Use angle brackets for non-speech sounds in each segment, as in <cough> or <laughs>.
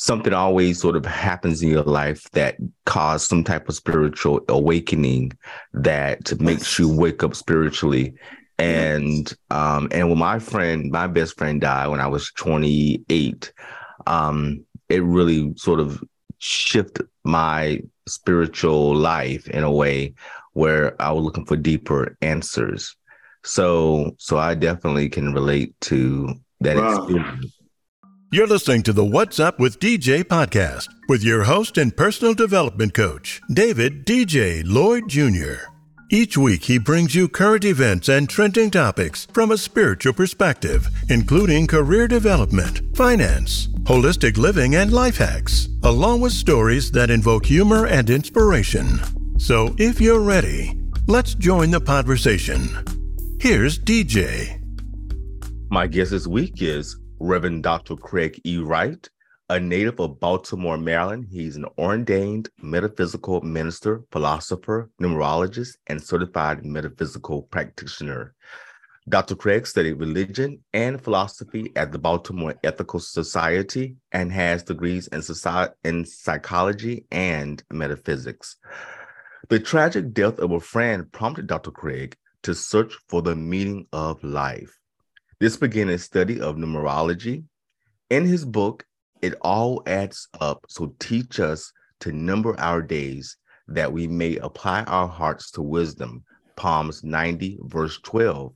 something always sort of happens in your life that cause some type of spiritual awakening that makes you wake up spiritually. And um, and when my friend, my best friend died when I was 28, um, it really sort of shifted my spiritual life in a way where I was looking for deeper answers. So so I definitely can relate to that wow. experience. You're listening to the What's Up with DJ podcast with your host and personal development coach, David DJ Lloyd Jr. Each week, he brings you current events and trending topics from a spiritual perspective, including career development, finance, holistic living, and life hacks, along with stories that invoke humor and inspiration. So, if you're ready, let's join the conversation. Here's DJ. My guest this week is Reverend Dr. Craig E. Wright, a native of Baltimore, Maryland. He's an ordained metaphysical minister, philosopher, numerologist, and certified metaphysical practitioner. Dr. Craig studied religion and philosophy at the Baltimore Ethical Society and has degrees in, society, in psychology and metaphysics. The tragic death of a friend prompted Dr. Craig to search for the meaning of life. This began a study of numerology. In his book, It All Adds Up, so teach us to number our days that we may apply our hearts to wisdom. Psalms 90, verse 12.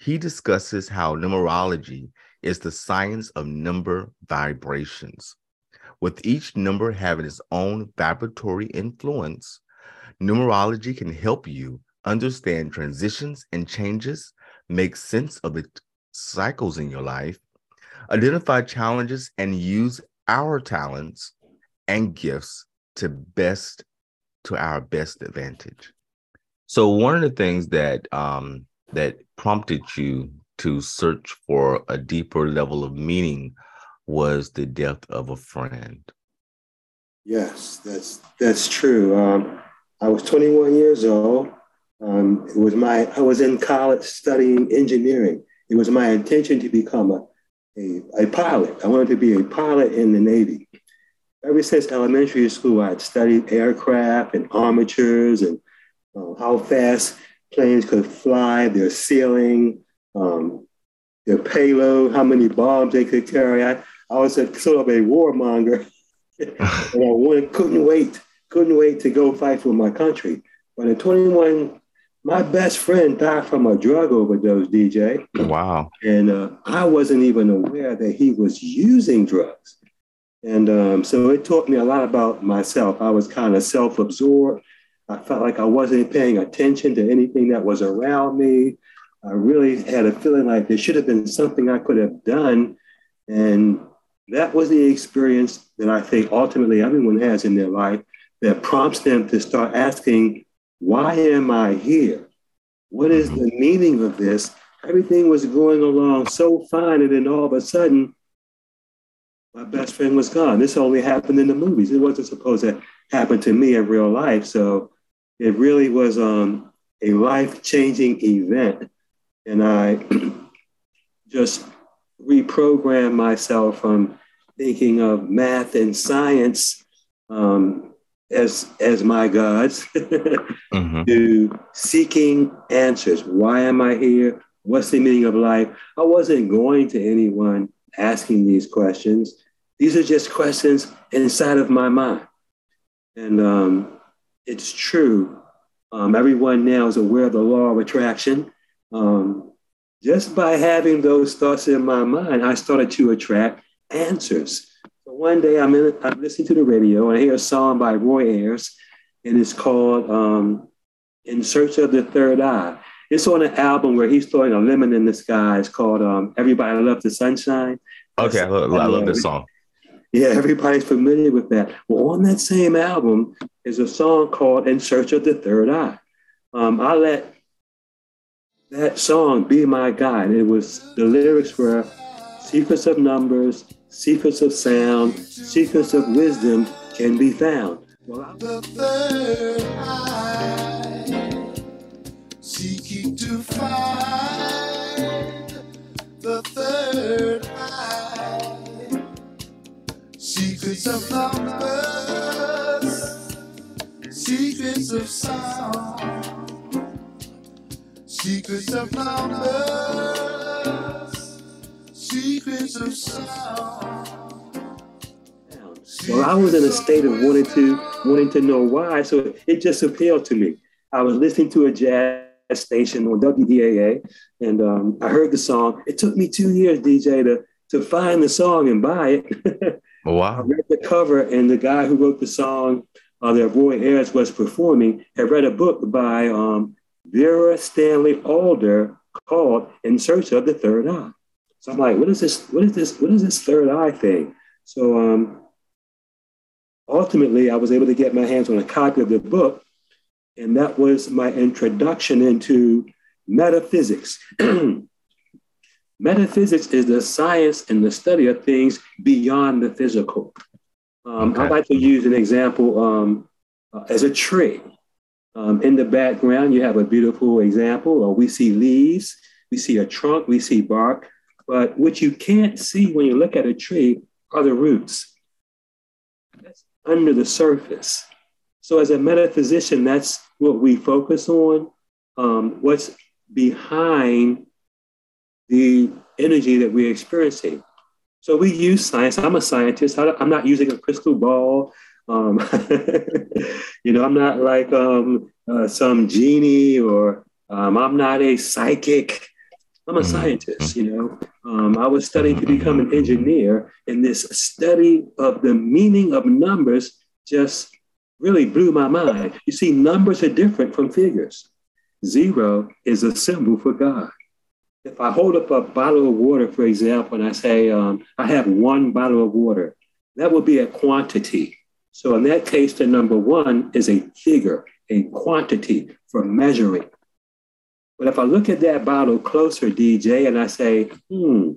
He discusses how numerology is the science of number vibrations. With each number having its own vibratory influence, numerology can help you understand transitions and changes, make sense of the cycles in your life, identify challenges, and use our talents and gifts to best to our best advantage. So one of the things that um, that prompted you to search for a deeper level of meaning was the death of a friend. Yes, that's that's true. Um, I was 21 years old. Um, it was my I was in college studying engineering, it was my intention to become a, a, a pilot. I wanted to be a pilot in the Navy. Ever since elementary school, I'd studied aircraft and armatures and uh, how fast planes could fly, their ceiling, um, their payload, how many bombs they could carry. I, I was a, sort of a warmonger, <laughs> and I wanted, couldn't wait, couldn't wait to go fight for my country. But at 21 my best friend died from a drug overdose, DJ. Wow. And uh, I wasn't even aware that he was using drugs. And um, so it taught me a lot about myself. I was kind of self absorbed. I felt like I wasn't paying attention to anything that was around me. I really had a feeling like there should have been something I could have done. And that was the experience that I think ultimately everyone has in their life that prompts them to start asking why am I here? What is the meaning of this? Everything was going along so fine, and then all of a sudden, my best friend was gone. This only happened in the movies. It wasn't supposed to happen to me in real life. So it really was um, a life changing event. And I <clears throat> just reprogrammed myself from thinking of math and science um, as as my gods <laughs> mm-hmm. to seeking answers. Why am I here? What's the meaning of life? I wasn't going to anyone asking these questions. These are just questions inside of my mind. And um, it's true. Um, everyone now is aware of the law of attraction. Um, just by having those thoughts in my mind, I started to attract answers one day I'm, in, I'm listening to the radio and I hear a song by Roy Ayers, and it's called um, In Search of the Third Eye. It's on an album where he's throwing a lemon in the sky. It's called um, Everybody Loves the Sunshine. Okay, I love, I love this song. Yeah, everybody's familiar with that. Well, on that same album is a song called In Search of the Third Eye. Um, I let that song be my guide. It was the lyrics were secrets of numbers, secrets of sound, secrets of wisdom can be found. Well, the third eye, seeking to find the third eye Secrets of numbers, secrets of sound, secrets of numbers, secrets of sound. Well, I was in a state of wanting to wanting to know why, so it just appealed to me. I was listening to a jazz station on WEAA, and um, I heard the song. It took me two years, DJ, to to find the song and buy it. <laughs> Oh, wow. I read the cover, and the guy who wrote the song uh, that Roy Ayers was performing had read a book by um, Vera Stanley Alder called "In Search of the Third Eye." So I'm like, what is this? What is this? What is this third eye thing? So um, ultimately, I was able to get my hands on a copy of the book, and that was my introduction into metaphysics. <clears throat> Metaphysics is the science and the study of things beyond the physical. Um, Okay. I'd like to use an example um, uh, as a tree. Um, in the background, you have a beautiful example. Uh, we see leaves, we see a trunk, we see bark, but what you can't see when you look at a tree are the roots. That's under the surface. So, as a metaphysician, that's what we focus on. Um, what's behind the energy that we're experiencing. So we use science. I'm a scientist. I am not using a crystal ball. Um, <laughs> you know, I'm not like um, uh, some genie or um, I'm not a psychic. I'm a Mhm. scientist. You know, um, I was studying to become an engineer, and this study of the meaning of numbers just really blew my mind. You see, numbers are different from figures. Zero is a symbol for God if I hold up a bottle of water, for example, and I say, um, I have one bottle of water, that would be a quantity. So in that case, the number one is a figure, a quantity for measuring. But if I look at that bottle closer, DJ, and I say, hmm,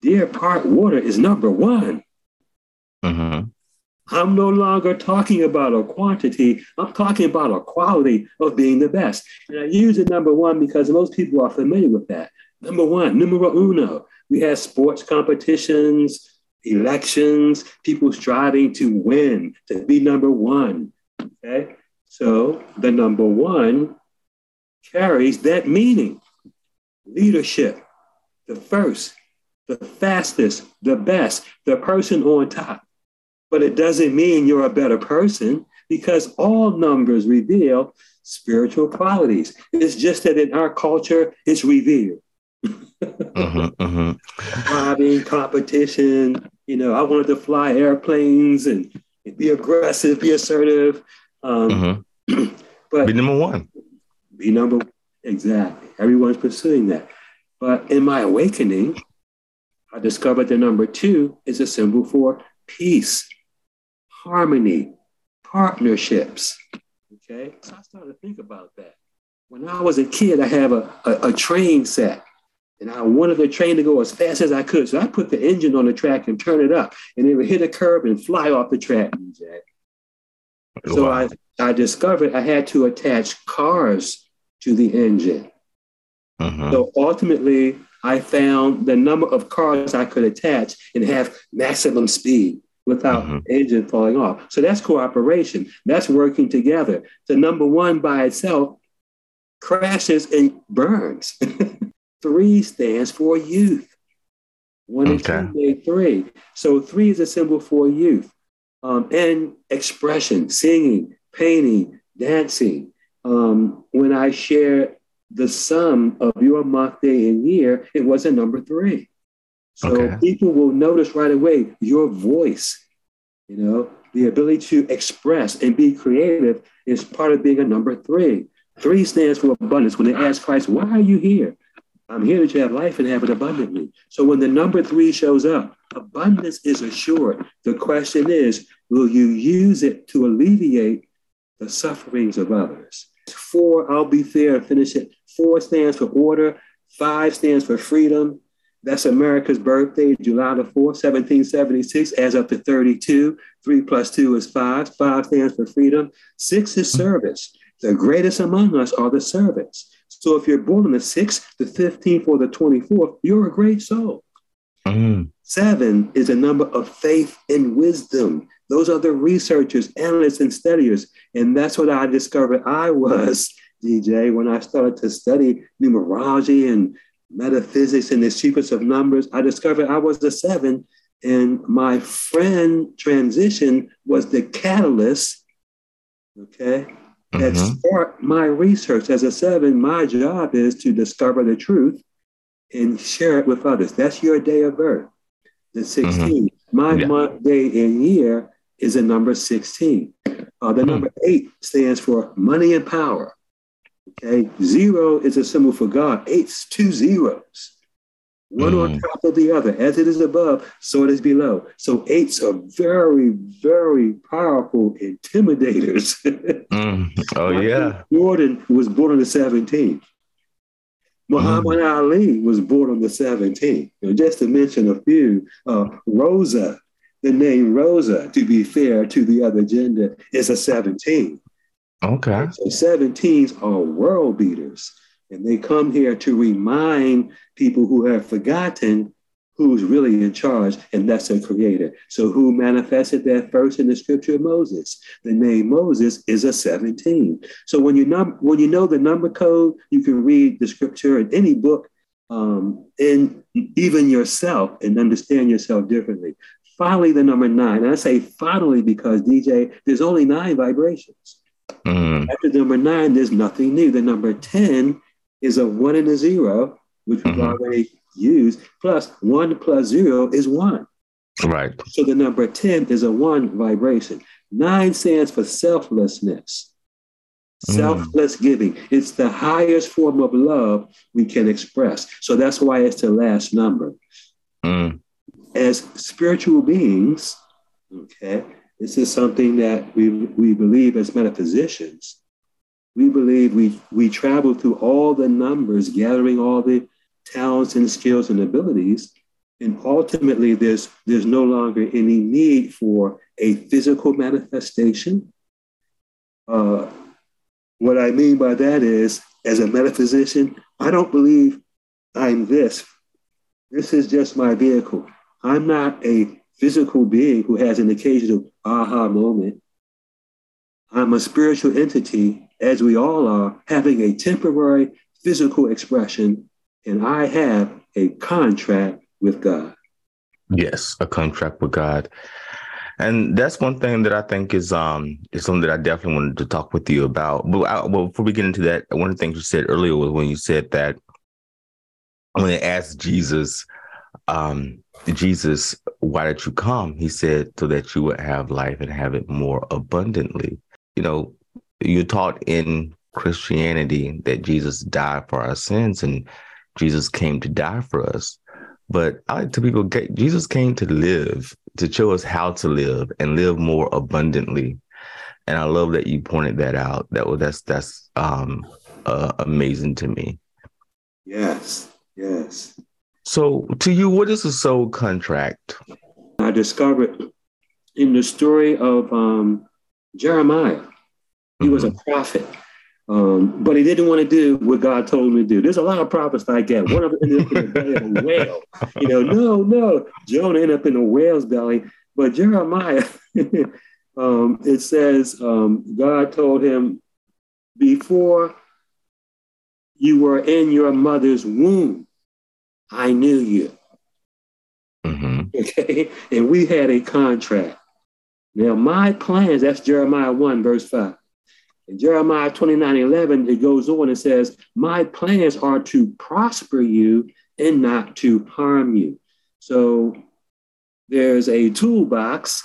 Deer Park water is number one, hmm I'm no longer talking about a quantity. I'm talking about a quality of being the best. And I use the number one because most people are familiar with that. Number one, numero uno. We have sports competitions, elections, people striving to win, to be number one. Okay. So the number one carries that meaning leadership, the first, the fastest, the best, the person on top but it doesn't mean you're a better person because all numbers reveal spiritual qualities. It's just that in our culture, it's revealed. Driving, competition, you know, I wanted to fly airplanes and be aggressive, be assertive. Um, hmm <clears throat> but Be number one. Be number exactly. Everyone's pursuing that. But in my awakening, I discovered the number two is a symbol for peace, harmony, partnerships. Okay. So I started to think about that. When I was a kid, I have a, a, a train set. And I wanted the train to go as fast as I could. So I put the engine on the track and turn it up. And it would hit a curb and fly off the track, DJ. Oh, so Wow. I, I discovered I had to attach cars to the engine. Mhm. So ultimately, I found the number of cars I could attach and have maximum speed without Mhm. engine falling off. So that's cooperation. That's working together. The number one by itself crashes and burns. <laughs> three stands for youth. One and Okay. two make three. So three is a symbol for youth. Um, and expression, singing, painting, dancing. Um, when I share the sum of your month, day, and year, it was a number three. So Okay. people will notice right away your voice, you know, the ability to express and be creative is part of being a number three. Three stands for abundance. When they ask Christ, why are you here? I'm here that you have life and have it abundantly. So when the number three shows up, abundance is assured. The question is, will you use it to alleviate the sufferings of others? Four, I'll be fair and finish it. Four stands for order. Five stands for freedom. That's America's birthday, July the 4th, 1776, adds up to 32. Three plus two is five. Five stands for freedom. Six is service. The greatest among us are the servants. So if you're born on the 6th, the 15th, or the 24th, you're a great soul. Mm. Seven is a number of faith and wisdom. Those are the researchers, analysts, and studiers. And that's what I discovered I was, <laughs> DJ, when I started to study numerology and metaphysics and the secrets of numbers. I discovered I was a seven, and my friend transition was the catalyst, okay, that Mhm. sparked my research. As a seven, my job is to discover the truth and share it with others. That's your day of birth, the 16. My Yeah. month, day, and year is the number 16. Uh, the Hmm. number eight stands for money and power. Okay, zero is a symbol for God. Eight's two zeros, one on Mm. top of the other. As it is above, so it is below. So eights are very, very powerful intimidators. <laughs> Mm. Oh yeah. Jordan was born on the 17th. Muhammad Ali was born on the 17th. You know, just to mention a few, uh, Rosa, the name Rosa, to be fair to the other gender, is a 17. Okay. So 17s are world beaters, and they come here to remind people who have forgotten who's really in charge, and that's the creator. So who manifested that first in the scripture? Moses. The name Moses is a 17. So when you num- when you know the number code, you can read the scripture in any book, um, and even yourself, and understand yourself differently. Finally, the number nine. And I say finally because DJ, there's only nine vibrations. Mm. After number nine, there's nothing new. The number 10 is a one and a zero, which we've Mhm. already used, plus one plus zero is one. Right. So the number 10 is a one vibration. Nine stands for selflessness, Mm. selfless giving. It's the highest form of love we can express. So that's why it's the last number. Mm. As spiritual beings, okay, this is something that we, we believe as metaphysicians. We believe we, we travel through all the numbers, gathering all the talents and skills and abilities. And ultimately, there's, there's no longer any need for a physical manifestation. Uh, what I mean by that is, as a metaphysician, I don't believe I'm this. This is just my vehicle. I'm not a physical being who has an occasional aha moment. I'm a spiritual entity, as we all are, having a temporary physical expression, and I have a contract with God. Yes, a contract with God. And that's one thing that I think is um is something that I definitely wanted to talk with you about. But I, well, before we get into that, one of the things you said earlier was when you said that when they asked Jesus, um, Jesus, why did you come? He said, so that you would have life and have it more abundantly. You know, you're taught in Christianity that Jesus died for our sins and Jesus came to die for us. But I like to people, Jesus came to live, to show us how to live and live more abundantly. And I love that you pointed that out. That was that's that's um, uh, amazing to me. Yes, yes. So, to you, what is a soul contract? I discovered in the story of um, Jeremiah, he was a prophet. Um, but he didn't want to do what God told him to do. There's a lot of prophets like that. One of them ended up in the belly of a <laughs> whale. You know, no, no. Jonah ended up in a whale's belly. But Jeremiah, <laughs> um, it says um, God told him, before you were in your mother's womb, I knew you. hmm <laughs> Okay. And we had a contract. Now, my plans, that's Jeremiah 1, verse 5. In Jeremiah 29 11, it goes on and says, My plans are to prosper you and not to harm you. So there's a toolbox.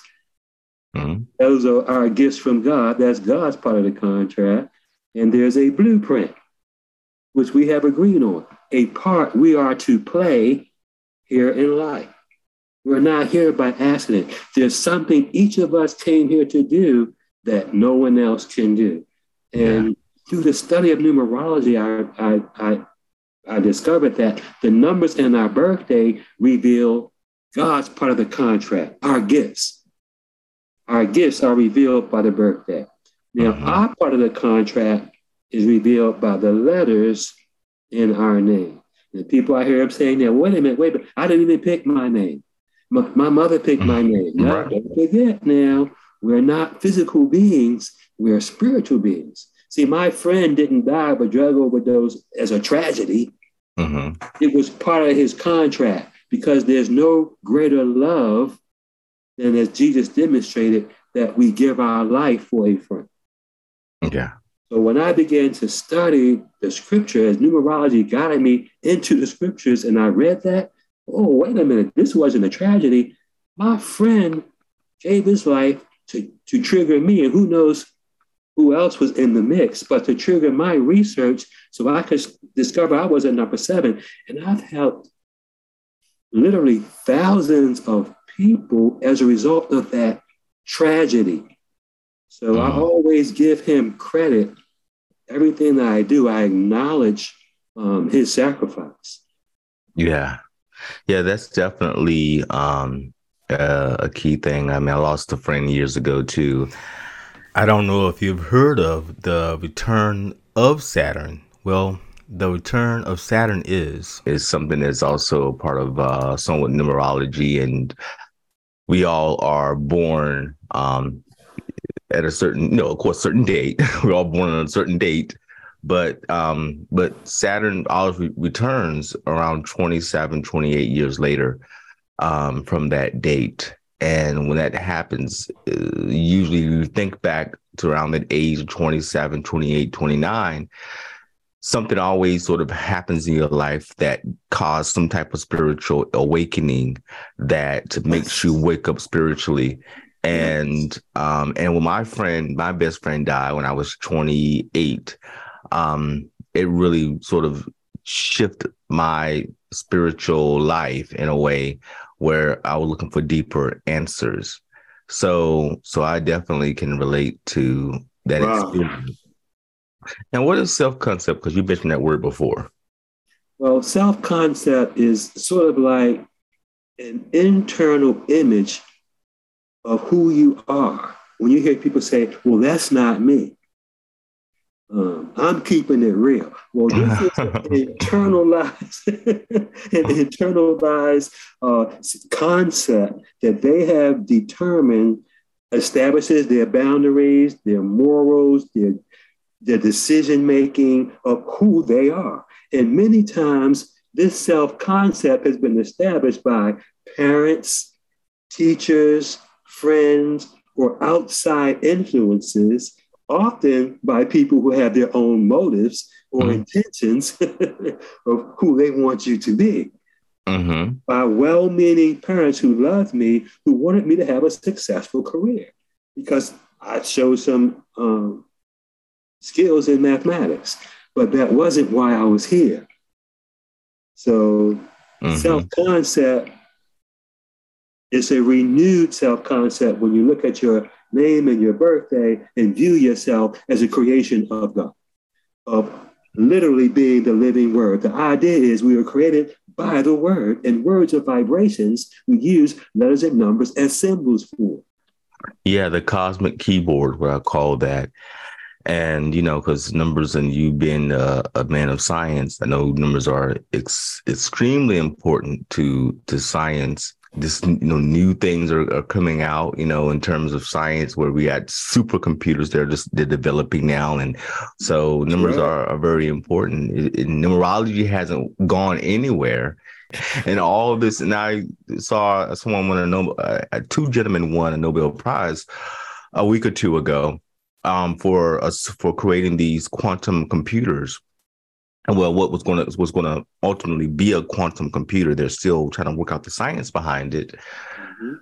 hmm Those are our gifts from God. That's God's part of the contract. And there's a blueprint, which we have agreed on, a part we are to play here in life. We're not here by accident. There's something each of us came here to do that no one else can do. And through the study of numerology, I, I, I, I discovered that the numbers in our birthday reveal God's part of the contract, our gifts. Our gifts are revealed by the birthday. Now, Mhm. our part of the contract is revealed by the letters in our name. And people I hear them saying, now, wait a minute, wait, but I didn't even pick my name. My, my mother picked my name. Now, Right. don't forget now, we're not physical beings, we're spiritual beings. See, my friend didn't die of a drug overdose as a tragedy. hmm It was part of his contract because there's no greater love than as Jesus demonstrated that we give our life for a friend. Yeah. So when I began to study the scripture as numerology guided me into the scriptures and I read that, oh, wait a minute, this wasn't a tragedy. My friend gave his life to, to trigger me, and who knows who else was in the mix, but to trigger my research so I could discover I was at number seven. And I've helped literally thousands of people as a result of that tragedy. So I Mhm. always give him credit. Everything that I do, I acknowledge um, his sacrifice. Yeah. Yeah, that's definitely um uh, a key thing. I mean, I lost a friend years ago too. I don't know if you've heard of the return of Saturn. Well, the return of Saturn is is something that's also part of uh somewhat numerology and we all are born um at a certain no of course certain date. <laughs> We're all born on a certain date. But um but saturn always re- returns around 27 28 years later um from that date. And when that happens uh, usually you think back to around that age of 27 28 29 something always sort of happens in your life that caused some type of spiritual awakening that makes you wake up spiritually and um and when my friend my best friend died when i was 28 um it really sort of shifted my spiritual life in a way where i was looking for deeper answers. So so i definitely can relate to that Wow. experience. And what is self-concept? Because you mentioned that word before. Well, self concept is sort of like an internal image of who you are. When you hear people say, well, that's not me, um, I'm keeping it real. Well, this is an <laughs> internalized, <laughs> an internalized uh, concept that they have determined establishes their boundaries, their morals, their, their decision making of who they are. And many times, this self concept has been established by parents, teachers, friends, or outside influences, often by people who have their own motives or Mhm. intentions <laughs> of who they want you to be. hmm By well meaning parents who loved me, who wanted me to have a successful career because I showed some um, skills in mathematics, but that wasn't why I was here. So, Mhm. self concept is a renewed self concept when you look at your name and your birthday and view yourself as a creation of God, of literally being the living word. The idea is we were created by the word, and words are vibrations. We use letters and numbers as symbols for. Yeah, the cosmic keyboard, what I call that. And, you know, because numbers and you being a, a man of science, I know numbers are ex- extremely important to to science. This, you know, new things are, are coming out, you know, in terms of science where we had supercomputers they're just they're developing now. And so numbers Right. are, are very important. It- it- numerology hasn't gone anywhere. <laughs> And all of this, and I saw someone won a Nobel, uh, two gentlemen won a Nobel Prize a week or two ago um, for us for creating these quantum computers. And well, what was going to was going to ultimately be a quantum computer? They're still trying to work out the science behind it.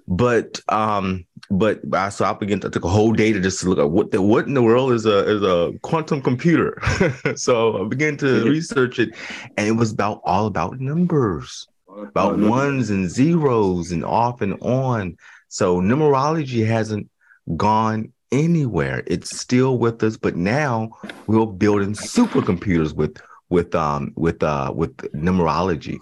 But um, but I so I began to took a whole day to just look at what the what in the world is a is a quantum computer. <laughs> so I began to <laughs> research it, and it was about all about numbers about ones and zeros and off and on. So numerology hasn't gone anywhere. It's still with us, but now we're building supercomputers with with um with uh with numerology.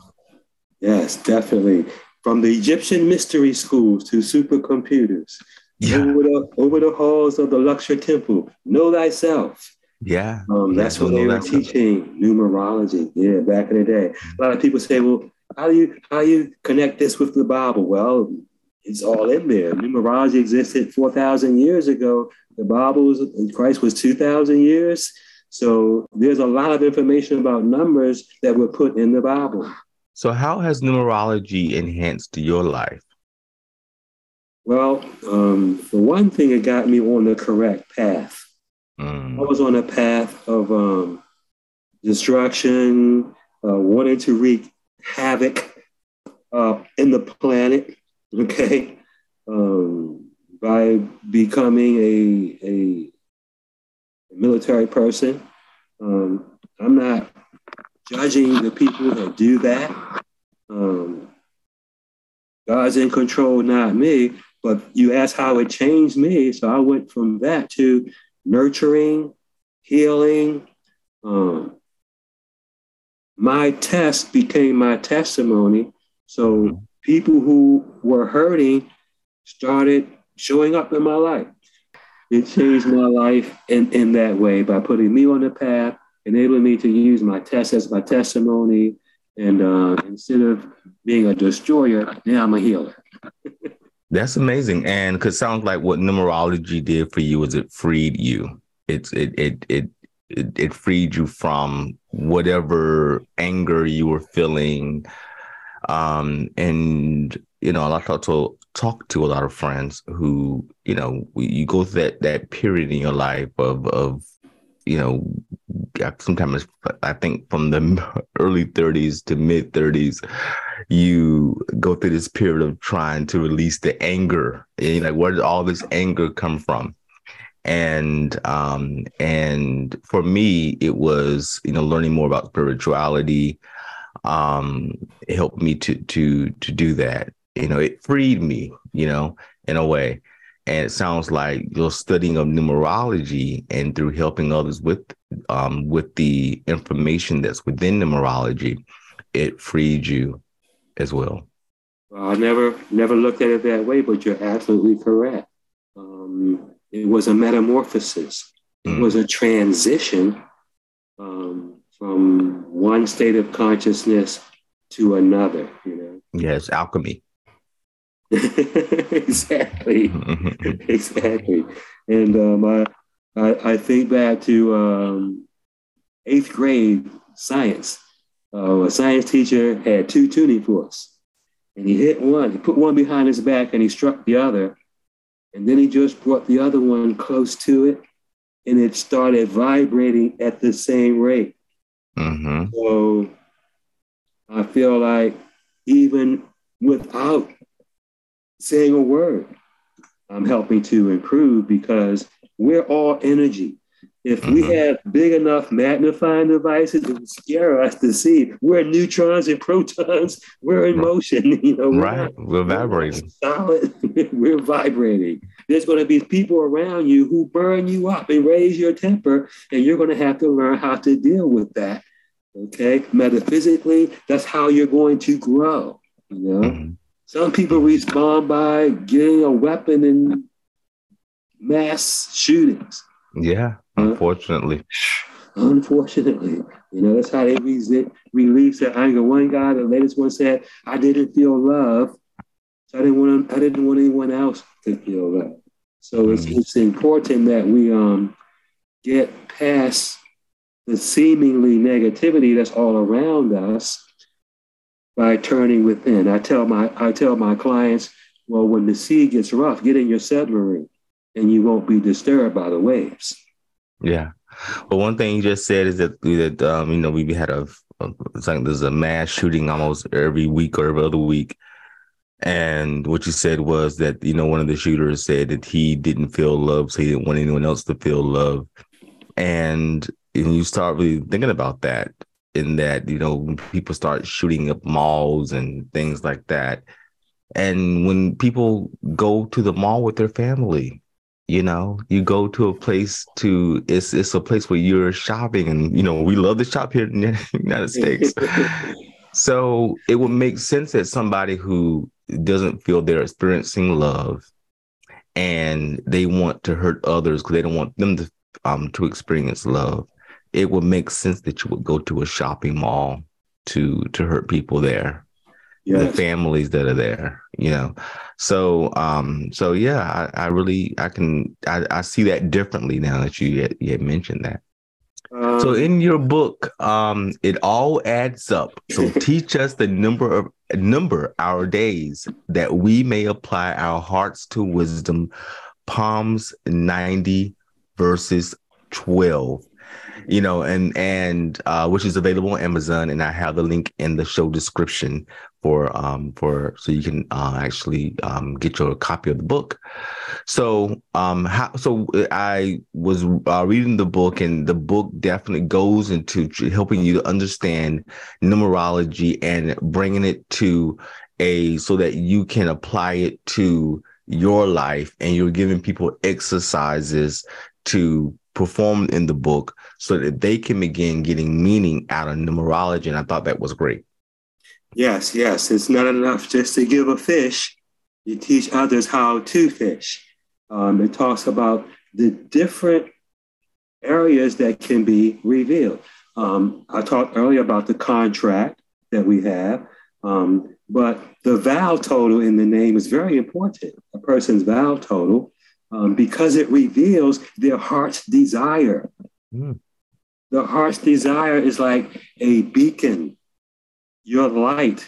Yes, definitely. From the Egyptian mystery schools to supercomputers, Yeah, over the over the halls of the Luxor Temple, know thyself. yeah. Um, that's what they were teaching numerology. Yeah, back in the day. A lot of people say, "Well, how do you how do you connect this with the Bible? Well, it's all in there. Numerology existed four thousand years ago. The Bible was Christ was two thousand years. So there's a lot of information about numbers that were put in the Bible. So, how has numerology enhanced your life? Well, um, for one thing, it got me on the correct path. Mm. I was on a path of um, destruction, uh, wanting to wreak havoc uh, in the planet, <laughs> okay, um, by becoming a, a military person. Um, I'm not judging the people that do that. Um, God's in control, not me. But you asked how it changed me. So I went from that to nurturing, healing. Um, my test became my testimony. So people who were hurting started showing up in my life. It changed my life in, in that way by putting me on the path, enabling me to use my test as my testimony. And uh, instead of being a destroyer, now I'm a healer. <laughs> That's amazing, and because sounds like what numerology did for you is it freed you. It's it it it it, it freed you from whatever anger you were feeling, um, and you know, I talk to talk to a lot of friends who you know you go through that that period in your life of of you know sometimes I think from the <laughs> early 30s to mid 30s you go through this period of trying to release the anger. And like where did all this anger come from? And um and for me it was you know learning more about spirituality um helped me to to to do that you know it freed me you know in a way and it sounds like your studying of numerology and through helping others with um with the information that's within numerology it freed you as well. well I never never looked at it that way, but you're absolutely correct. Um, it was a metamorphosis. Mm. It was a transition um, from one state of consciousness to another. You know. Yes, alchemy. <laughs> exactly, exactly. And um, I, I, I think back to um, eighth grade science uh, a science teacher had two tuning forks, and he hit one. He put one behind his back, and he struck the other, and then he just brought the other one close to it, and it started vibrating at the same rate. Mm-hmm. So I feel like even without saying a word, I'm helping to improve because we're all energy. If mm-hmm. we had big enough magnifying devices, it would scare us to see we're neutrons and protons. We're in motion. <laughs> You know, we're right? Not, we're vibrating. We're solid. <laughs> we're vibrating. There's going to be people around you who burn you up and raise your temper, and you're going to have to learn how to deal with that. Okay, metaphysically, that's how you're going to grow. You know, mm-hmm. Some people respond by getting a weapon and mass shootings. Yeah, unfortunately. Unfortunately, you know that's how they release, release their anger. One guy, the latest one said, "I didn't feel love, so I didn't want I didn't want anyone else to feel love." So it's mm-hmm. it's important that we um get past the seemingly negativity that's all around us by turning within. I tell my I tell my clients, well, when the sea gets rough, get in your submarine and you won't be disturbed by the waves. Yeah. Well, one thing you just said is that that um, you know we had a, a it's like there's a mass shooting almost every week or every other week, and what you said was that you know one of the shooters said that he didn't feel love, so he didn't want anyone else to feel love, and, and you start really thinking about that in that you know people start shooting up malls and things like that, and when people go to the mall with their family you know you go to a place to it's it's a place where you're shopping and you know we love to shop here in the <laughs> united states. <laughs> So it would make sense that somebody who doesn't feel they're experiencing love and they want to hurt others because they don't want them to um to experience love it would make sense that you would go to a shopping mall to to hurt people there. The families that are there you know. So um so yeah i, I really i can I, I see that differently now that you had, you had mentioned that. Um, so in your book um it all adds up. So <laughs> teach us the number of number our days that we may apply our hearts to wisdom. Psalms 90 verses 12 you know and and uh which is available on amazon and i have the link in the show description for um for so you can uh actually um get your copy of the book. So um how so i was uh, reading the book and the book definitely goes into helping you to understand numerology and bringing it to a so that you can apply it to your life and you're giving people exercises to perform in the book so that they can begin getting meaning out of numerology and i thought that was great Yes, yes. It's not enough just to give a fish. You teach others how to fish. Um, it talks about the different areas that can be revealed. Um, I talked earlier about the contract that we have, um, but the vowel total in the name is very important. A person's vowel total, um, because it reveals their heart's desire. Mm. The heart's desire is like a beacon your light,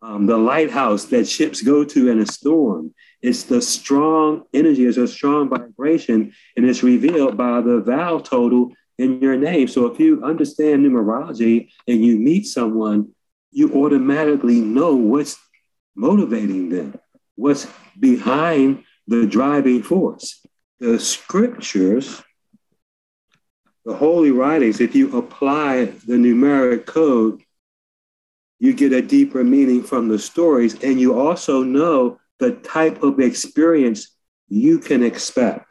um, the lighthouse that ships go to in a storm. It's the strong energy, it's a strong vibration, and it's revealed by the vowel total in your name. So if you understand numerology and you meet someone, you automatically know what's motivating them, what's behind the driving force. The scriptures, the holy writings, if you apply the numeric code, you get a deeper meaning from the stories, and you also know the type of experience you can expect.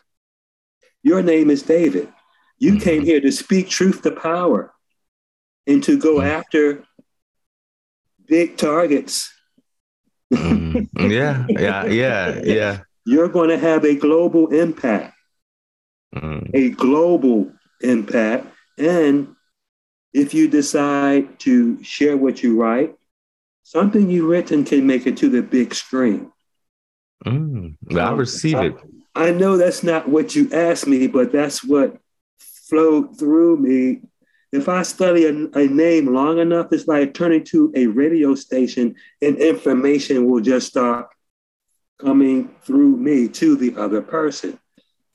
Your name is David. You Mhm. came here to speak truth to power and to go Mhm. after big targets. Mm. yeah yeah yeah yeah You're going to have a global impact, Mm. a global impact. And if you decide to share what you write, something you've written can make it to the big screen. Mm. I receive it I know that's not what you asked me, but that's what flowed through me. If I study a, a name long enough, it's like turning to a radio station and information will just start coming through me to the other person.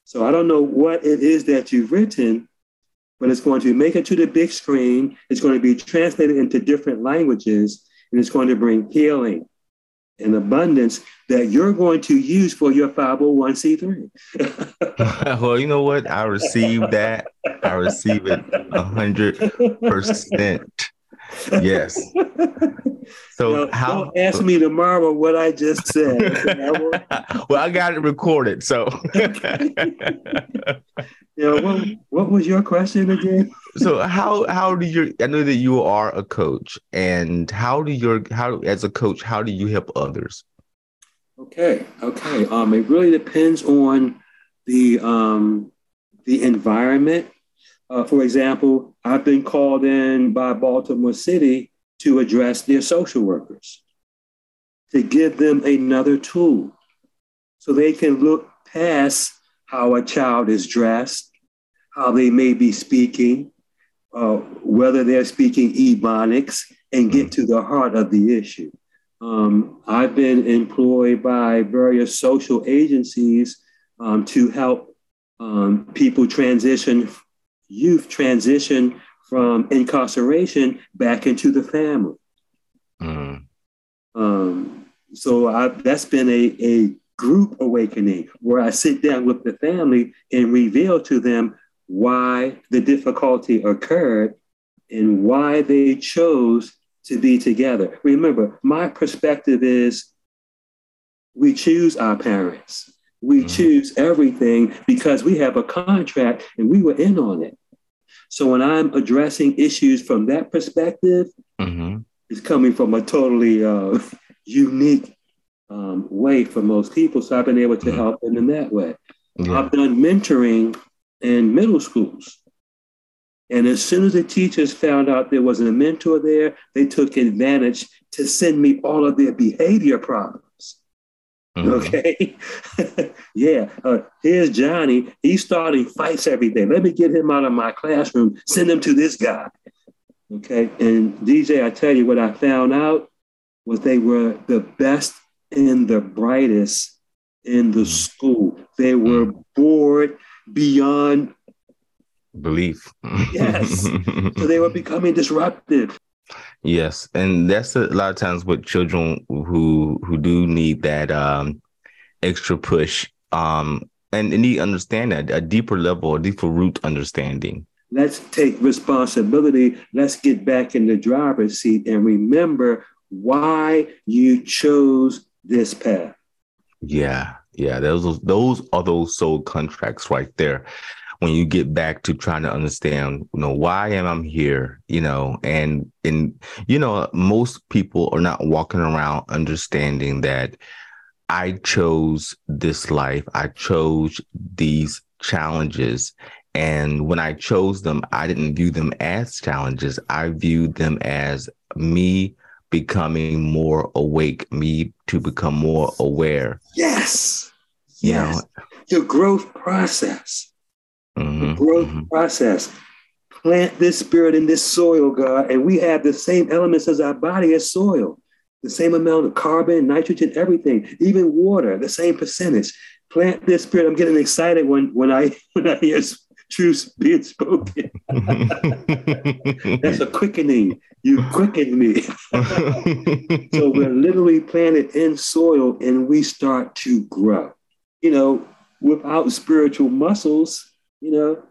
So I don't know what it is that you've written, but it's going to make it to the big screen. It's going to be translated into different languages, and it's going to bring healing and abundance that you're going to use for your 501c3. <laughs> well, you know what? I receive that. I receive it hundred percent. Yes. So Now, how? Don't ask me tomorrow what I just said. <laughs> I well, I got it recorded. So, <laughs> yeah, what, what was your question again? so how how do you? I know that you are a coach, and how do your how as a coach how do you help others? Okay, okay. Um, it really depends on the um, the environment. Uh, for example, I've been called in by Baltimore City to address their social workers, to give them another tool so they can look past how a child is dressed, how they may be speaking, uh, whether they're speaking ebonics, and get to the heart of the issue. Um, I've been employed by various social agencies um, to help um, people transition, youth transition from incarceration back into the family. Mm. Um, so I, that's been a, a group awakening where I sit down with the family and reveal to them why the difficulty occurred and why they chose to be together. Remember, my perspective is we choose our parents. We Mhm. choose everything because we have a contract and we were in on it. So when I'm addressing issues from that perspective, hmm it's coming from a totally uh, <laughs> unique um, way for most people. So I've been able to Mhm. help them in that way. Yeah. I've done mentoring in middle schools. And as soon as the teachers found out there was a mentor there, they took advantage to send me all of their behavior problems. Mhm. Okay. <laughs> yeah. Uh, here's Johnny. He's starting fights every day. Let me get him out of my classroom, send him to this guy. Okay. And DJ, I tell you what I found out was they were the best and the brightest in the school. They were bored beyond, Belief. <laughs> Yes. so they were becoming disruptive. Yes, and that's a lot of times with children who who do need that um, extra push, um, and they need to understand that a deeper level, a deeper root understanding. Let's take responsibility. Let's get back in the driver's seat and remember why you chose this path. Yeah, yeah, those those are those soul contracts right there. When you get back to trying to understand, you know, why am I here? You know, and and you know, most people are not walking around understanding that I chose this life. I chose these challenges. And when I chose them, I didn't view them as challenges. I viewed them as me becoming more awake, me to become more aware. Yes. You Yes. know, The growth process. The Mhm, growth mhm. process. Plant this spirit in this soil, God, and we have the same elements as our body as soil. The same amount of carbon, nitrogen, everything, even water, the same percentage. Plant this spirit. I'm getting excited when when I <laughs> when I hear truth being spoken. That's a <laughs> quickening. You quicken me. <laughs> so we're literally planted in soil and we start to grow. You know, without spiritual muscles, you know,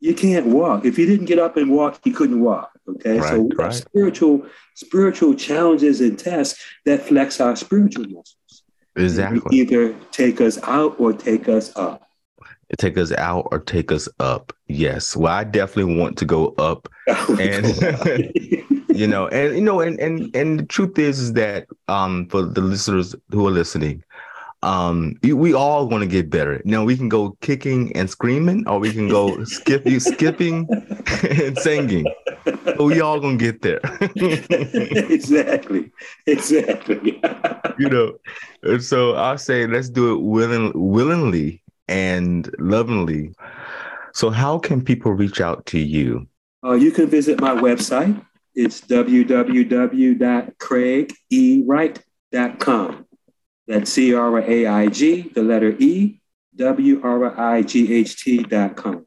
you can't walk. If you didn't get up and walk, you couldn't walk. Okay. so Right, have right. spiritual, spiritual challenges and tests that flex our spiritual muscles. Exactly. Either take us out or take us up. Take us out or take us up. Yes. Well, I definitely want to go up <laughs> And- <laughs> you know and you know and and and the truth is is that um for the listeners who are listening um we- all want to get better now we can go kicking and screaming or we can go skipping skipping <laughs> and singing but we all gonna get there <laughs> exactly. Exactly. <laughs> you know so i'll say let's do it willing, willingly and lovingly so how can people reach out to you Uh, you can visit my website. It's www.craigeWright.com. That's C R A I G, the letter E, W R I G H T.com.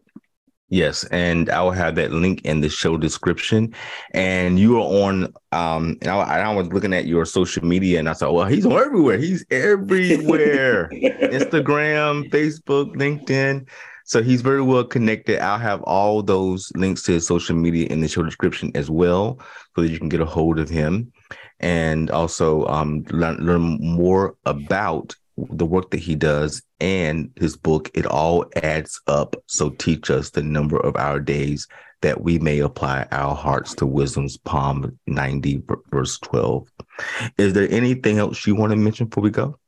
Yes, and I will have that link in the show description. And you are on, um, and I, I was looking at your social media, and I thought, well, he's on everywhere. He's everywhere: <laughs> Instagram, Facebook, LinkedIn. So he's very well connected. I'll have all those links to his social media in the show description as well, so that you can get a hold of him, and also um, learn, learn more about the work that he does and his book, it all adds up. So teach us the number of our days that we may apply our hearts to wisdom's Psalm 90 verse 12. Is there anything else you want to mention before we go?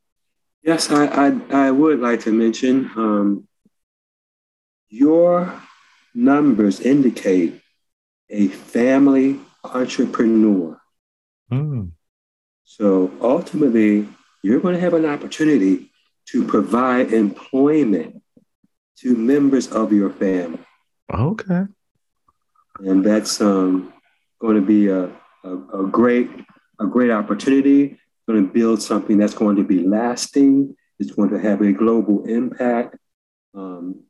Yes, I, I, I would like to mention um, your numbers indicate a family entrepreneur. Hmm. So ultimately, you're going to have an opportunity to provide employment to members of your family. Okay. And that's um, going to be a, a, a great a great opportunity. Going to build something that's going to be lasting. It's going to have a global impact, um,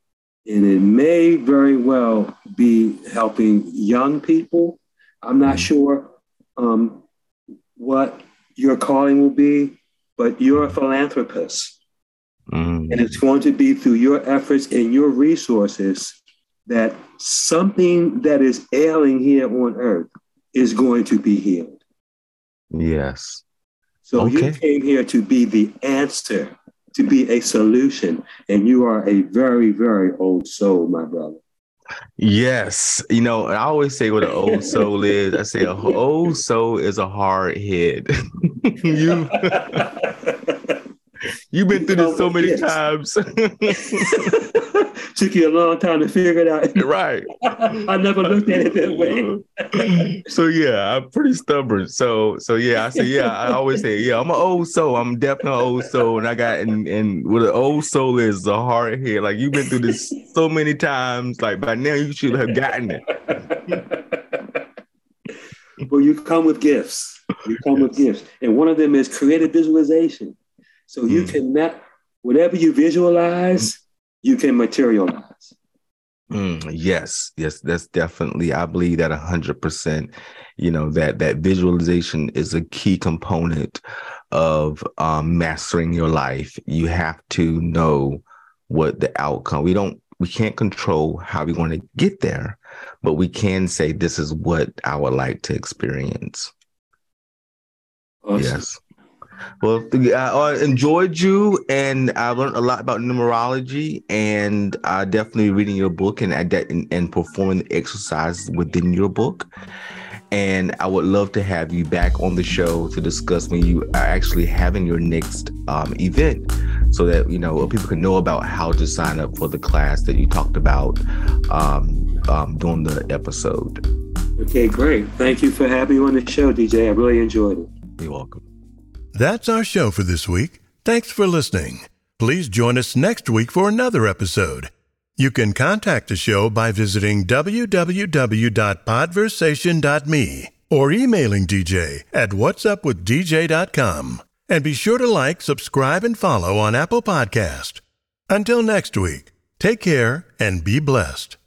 and it may very well be helping young people. I'm not Mhm. sure um, what your calling will be, but you're a philanthropist. Mm. And it's going to be through your efforts and your resources that something that is ailing here on earth is going to be healed. Yes. So you came here to be the answer, to be a solution. And you are a very, very old soul, my brother. Yes. You know, I always say what an old soul <laughs> is. I say a old soul is a hard head. <laughs> you <laughs> you've been through this oh, so many times. Took you a long time to figure it out. right. <laughs> I never looked at it that way. <laughs> so yeah, I'm pretty stubborn. So so yeah, I say yeah. I always say yeah. I'm an old soul. I'm definitely an old soul, and I got and and what an old soul is a hard head. Like you've been through this so many times. Like by now you should have gotten it. <laughs> well, you come with gifts. You come yes. with gifts, and one of them is creative visualization. So you mm. can map whatever you visualize, you can materialize. Mm, yes, yes, that's definitely. I believe that a hundred percent. You know that that visualization is a key component of um, mastering your life. You have to know what the outcome. We don't. We can't control how we're going to get there, but we can say this is what I would like to experience. Awesome. Yes. Well, I enjoyed you, and I learned a lot about numerology, and I definitely reading your book and and, and performing the exercises within your book. And I would love to have you back on the show to discuss when you are actually having your next um, event, so that you know people can know about how to sign up for the class that you talked about um, um, during the episode. Okay, great. Thank you for having me on the show, DJ. I really enjoyed it. You're welcome. That's our show for this week. Thanks for listening. Please join us next week for another episode. You can contact the show by visiting www.podversation.me or emailing DJ at whatsupwithdj.com. And be sure to like, subscribe, and follow on Apple Podcast. Until next week, take care and be blessed.